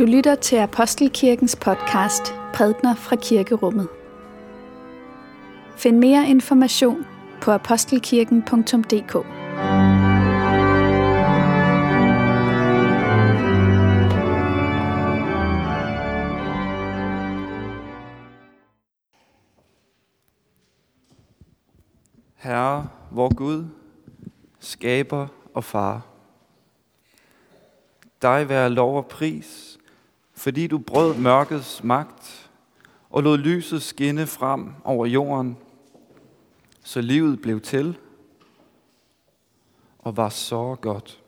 Du lytter til Apostelkirkens podcast Prædner fra Kirkerummet. Find mere information på apostelkirken.dk. Herre, vor Gud, skaber og far. Dig være lov og pris, fordi du brød mørkets magt og lod lyset skinne frem over jorden, så livet blev til og var så godt.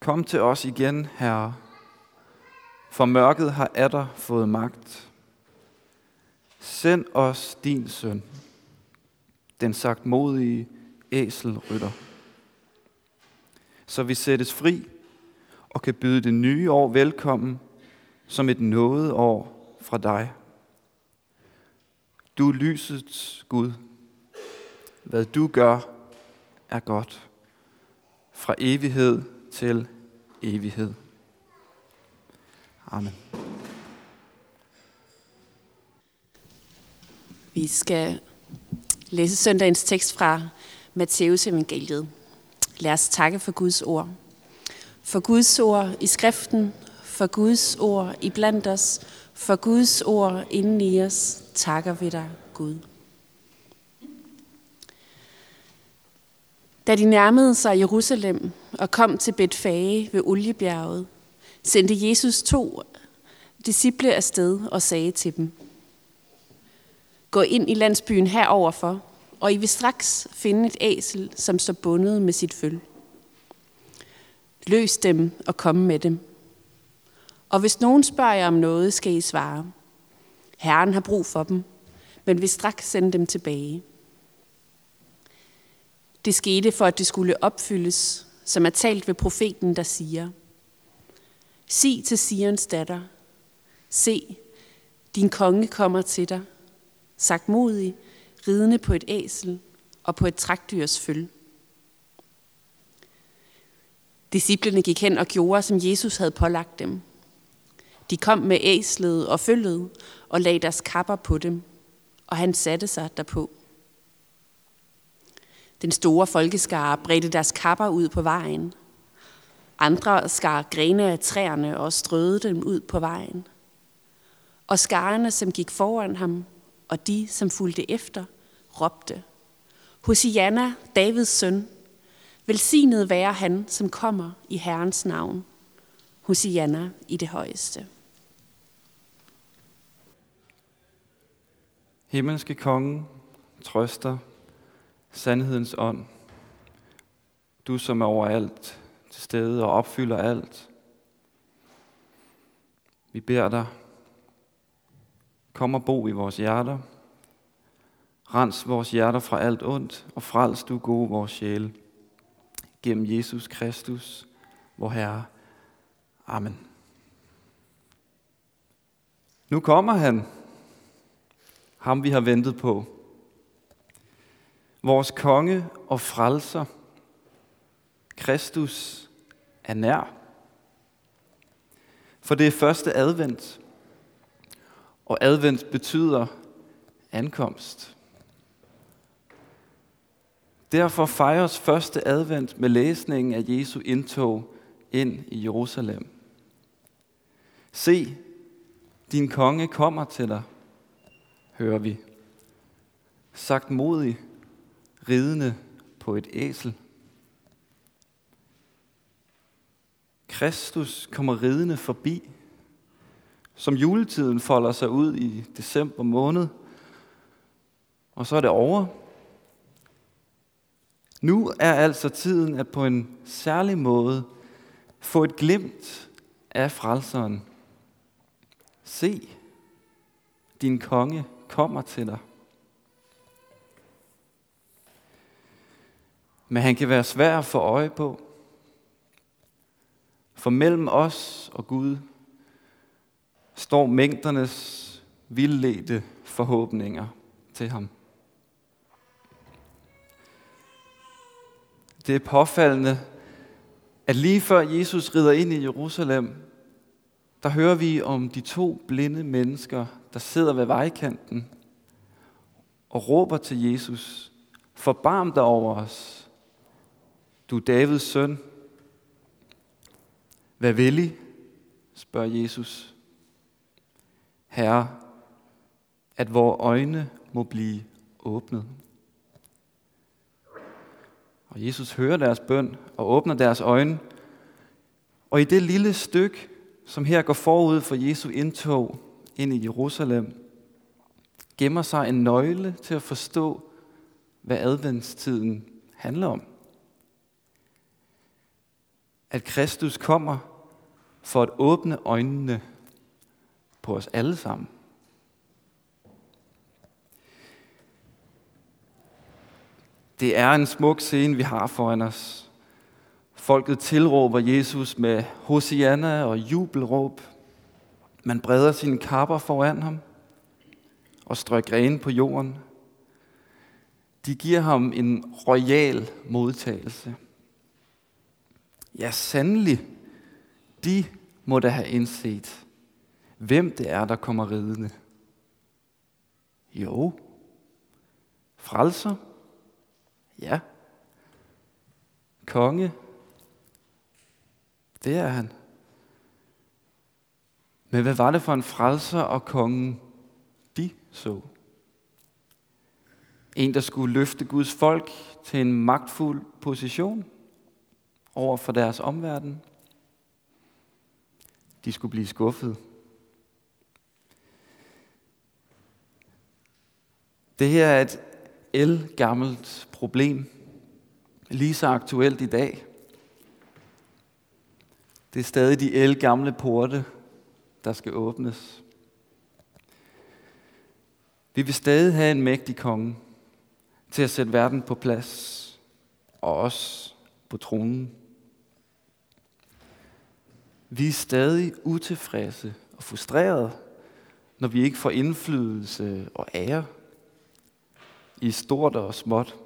Kom til os igen, Herre, for mørket har atter fået magt. Send os din søn, den sagt modige æselrytter, så vi sættes fri og kan byde det nye år velkommen som et nådeår fra dig. Du er lysets Gud. Hvad du gør, er godt. Fra evighed til evighed. Amen. Vi skal læse søndagens tekst fra Matteus evangeliet. Lad os takke for Guds ord. For Guds ord i skriften, for Guds ord i blandt os, for Guds ord inden i os, takker vi dig, Gud. Da de nærmede sig Jerusalem og kom til Betfage ved Oliebjerget, sendte Jesus to disciple afsted og sagde til dem, Gå ind i landsbyen heroverfor, og I vil straks finde et æsel, som står bundet med sit føl. Løs dem og kom med dem. Og hvis nogen spørger jer om noget, skal I svare. Herren har brug for dem, men vil straks sende dem tilbage. Det skete for, at det skulle opfyldes, som er talt ved profeten, der siger, Sig til Sions datter, se, din konge kommer til dig, sagt modig, ridende på et æsel og på et trækdyrs føl. Disciplerne gik hen og gjorde, som Jesus havde pålagt dem. De kom med æslet og følget og lagde deres kapper på dem, og han satte sig derpå. Den store folkeskare bredte deres kapper ud på vejen. Andre skar grene af træerne og strøede dem ud på vejen. Og skarerne, som gik foran ham, og de, som fulgte efter, råbte, Hosianna, Davids søn, velsignet være han, som kommer i Herrens navn. Hosianna i det højeste. Himmelske konge, trøster, sandhedens ånd, du som er overalt til stede og opfylder alt. Vi beder dig, kom og bo i vores hjerter, rens vores hjerter fra alt ondt, og frels du gode vores sjæle. Gennem Jesus Kristus, vor Herre. Amen. Nu kommer han, ham vi har ventet på. Vores konge og frelser, Kristus, er nær. For det er første advent, og advent betyder ankomst. Derfor fejres første advent med læsningen af Jesu indtog ind i Jerusalem. Se, din konge kommer til dig, hører vi. Sagt modig, ridende på et æsel. Kristus kommer ridende forbi, som juletiden folder sig ud i december måned, og så er det over. Nu er altså tiden at på en særlig måde få et glimt af frelseren. Se, din konge kommer til dig. Men han kan være svær at få øje på. For mellem os og Gud står mængdernes vildledte forhåbninger til ham. Det er påfaldende, at lige før Jesus rider ind i Jerusalem, der hører vi om de to blinde mennesker, der sidder ved vejkanten og råber til Jesus, forbarm dig over os, du Davids søn. Hvad vil I? spørger Jesus. Herre, at vores øjne må blive åbnet. Og Jesus hører deres bøn og åbner deres øjne. Og i det lille stykke, som her går forud for Jesu indtog ind i Jerusalem, gemmer sig en nøgle til at forstå, hvad adventstiden handler om. At Kristus kommer for at åbne øjnene på os alle sammen. Det er en smuk scene, vi har foran os. Folket tilråber Jesus med Hosianna og jubelråb. Man breder sine kapper foran ham og strøg grene på jorden. De giver ham en royal modtagelse. Ja, sandelig, de må da have indset, hvem det er, der kommer ridende. Jo, frelser, Ja. Konge. Det er han. Men hvad var det for en frelser og kongen, de så? En, der skulle løfte Guds folk til en magtfuld position over for deres omverden. De skulle blive skuffet. Det her er et elgammelt problem, lige så aktuelt i dag. Det er stadig de elgamle porte, der skal åbnes. Vi vil stadig have en mægtig konge til at sætte verden på plads, og os på tronen. Vi er stadig utilfredse og frustrerede, når vi ikke får indflydelse og ære i stort og småt.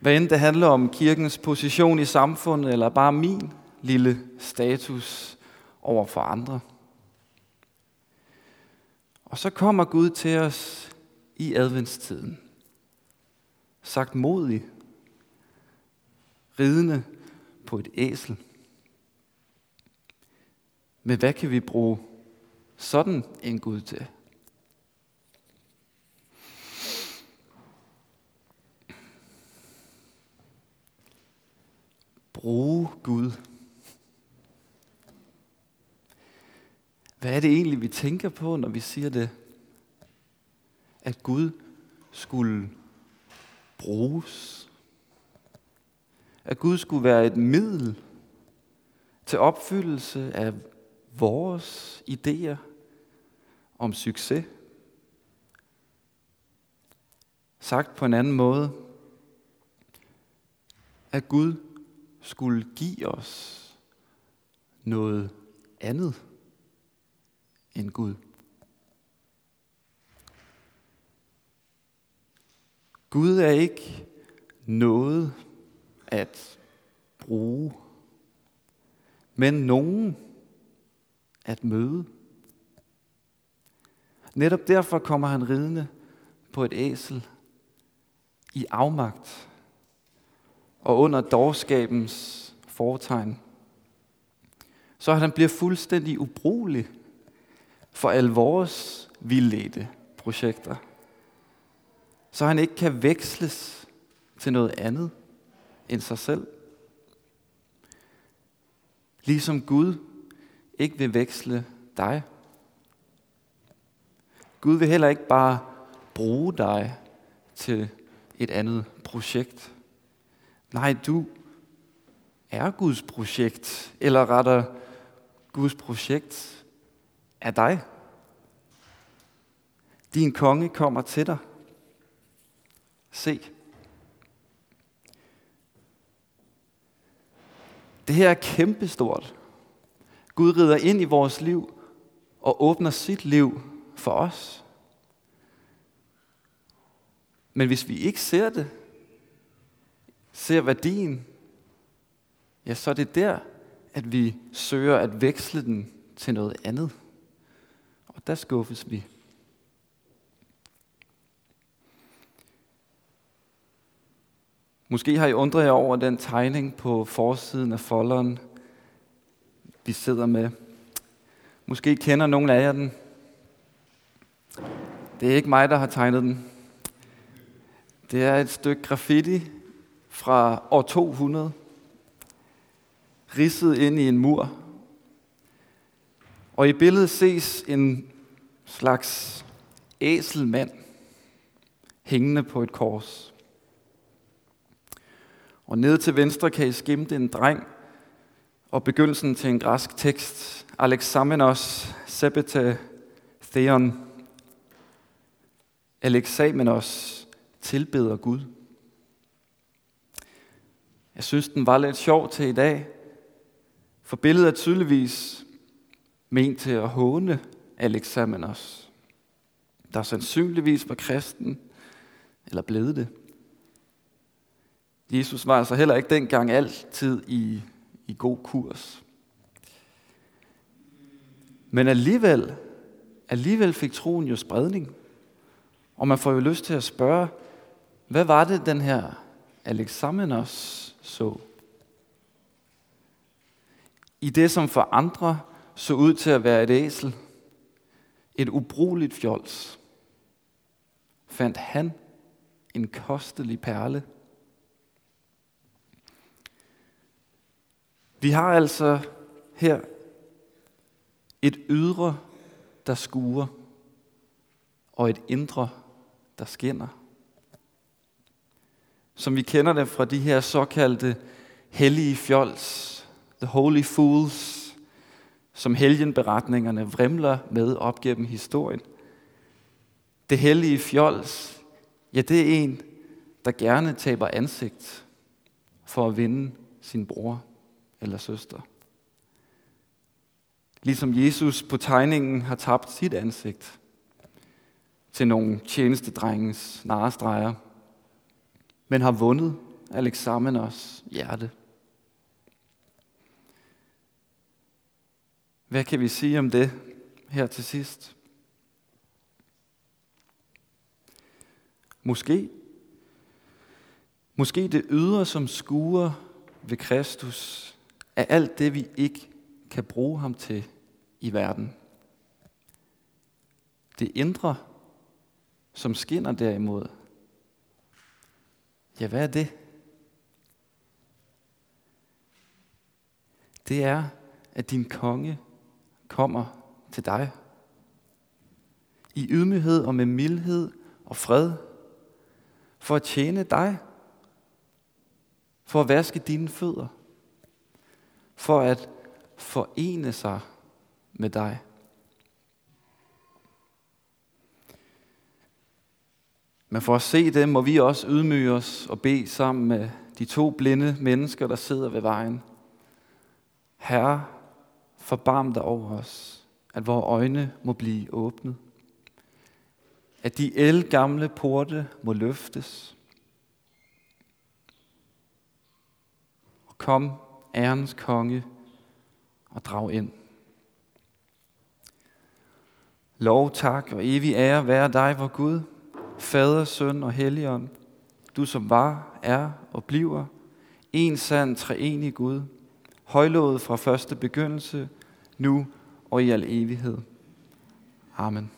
Hvad end det handler om kirkens position i samfundet, eller bare min lille status over for andre. Og så kommer Gud til os i adventstiden. Sagt modig, ridende på et æsel. Men hvad kan vi bruge sådan en Gud til? Bruge Gud. Hvad er det egentlig, vi tænker på, når vi siger det? At Gud skulle bruges. At Gud skulle være et middel til opfyldelse af vores idéer om succes. Sagt på en anden måde, at Gud skulle give os noget andet end Gud. Gud er ikke noget at bruge, men nogen at møde. Netop derfor kommer han ridende på et æsel i afmagt og under dårskabens foretegn, så han bliver fuldstændig ubrugelig for al vores vildledte projekter. Så han ikke kan veksles til noget andet end sig selv. Ligesom Gud ikke vil veksle dig. Gud vil heller ikke bare bruge dig til et andet projekt. Nej, du er Guds projekt, eller rettere, Guds projekt er dig. Din konge kommer til dig. Se. Det her er kæmpestort. Gud rider ind i vores liv og åbner sit liv for os. Men hvis vi ikke ser det, ser værdien, ja, så er det der, at vi søger at veksle den til noget andet. Og der skuffes vi. Måske har I undret jer over den tegning på forsiden af folderen, vi sidder med. Måske kender nogen af jer den. Det er ikke mig, der har tegnet den. Det er et stykke graffiti fra år 200, ridset ind i en mur. Og i billedet ses en slags æselmand hængende på et kors. Og nede til venstre kan I skimte en dreng og begyndelsen til en græsk tekst. Alexamenos sebete theon. Alexamenos tilbeder Gud. Jeg synes, den var lidt sjov til i dag, for billedet er tydeligvis ment til at håne Alexamenos, der sandsynligvis var kristen, eller blevet det. Jesus var altså heller ikke dengang altid i, i god kurs. Men alligevel, alligevel fik troen jo spredning. Og man får jo lyst til at spørge, hvad var det, den her Alexamenos så? I det, som for andre så ud til at være et æsel, et ubrugeligt fjols, fandt han en kostelig perle. Vi har altså her et ydre, der skuer, og et indre, der skinner. Som vi kender det fra de her såkaldte hellige fjols, the holy fools, som helgenberetningerne vrimler med op gennem historien. Det hellige fjols, ja det er en, der gerne taber ansigt for at vinde sin bror eller søster. Ligesom Jesus på tegningen har tabt sit ansigt til nogle tjenestedrengens narestreger, men har vundet Alexamenos hjerte. Hvad kan vi sige om det her til sidst? Måske, måske det ydre, som skuer ved Kristus, er alt det, vi ikke kan bruge ham til i verden. Det indre, som skinner derimod, ja, hvad er det? Det er, at din konge kommer til dig. I ydmyghed og med mildhed og fred, for at tjene dig, for at vaske dine fødder for at forene sig med dig. Men for at se dem, må vi også ydmyge os og bede sammen med de to blinde mennesker, der sidder ved vejen. Herre, forbarm dig over os, at vores øjne må blive åbnet. At de elgamle porte må løftes. Og kom ærens konge og drag ind. Lov, tak og evig ære være dig, vor Gud, Fader, Søn og Helligånd, du som var, er og bliver, en sand treenig Gud, højlået fra første begyndelse, nu og i al evighed. Amen.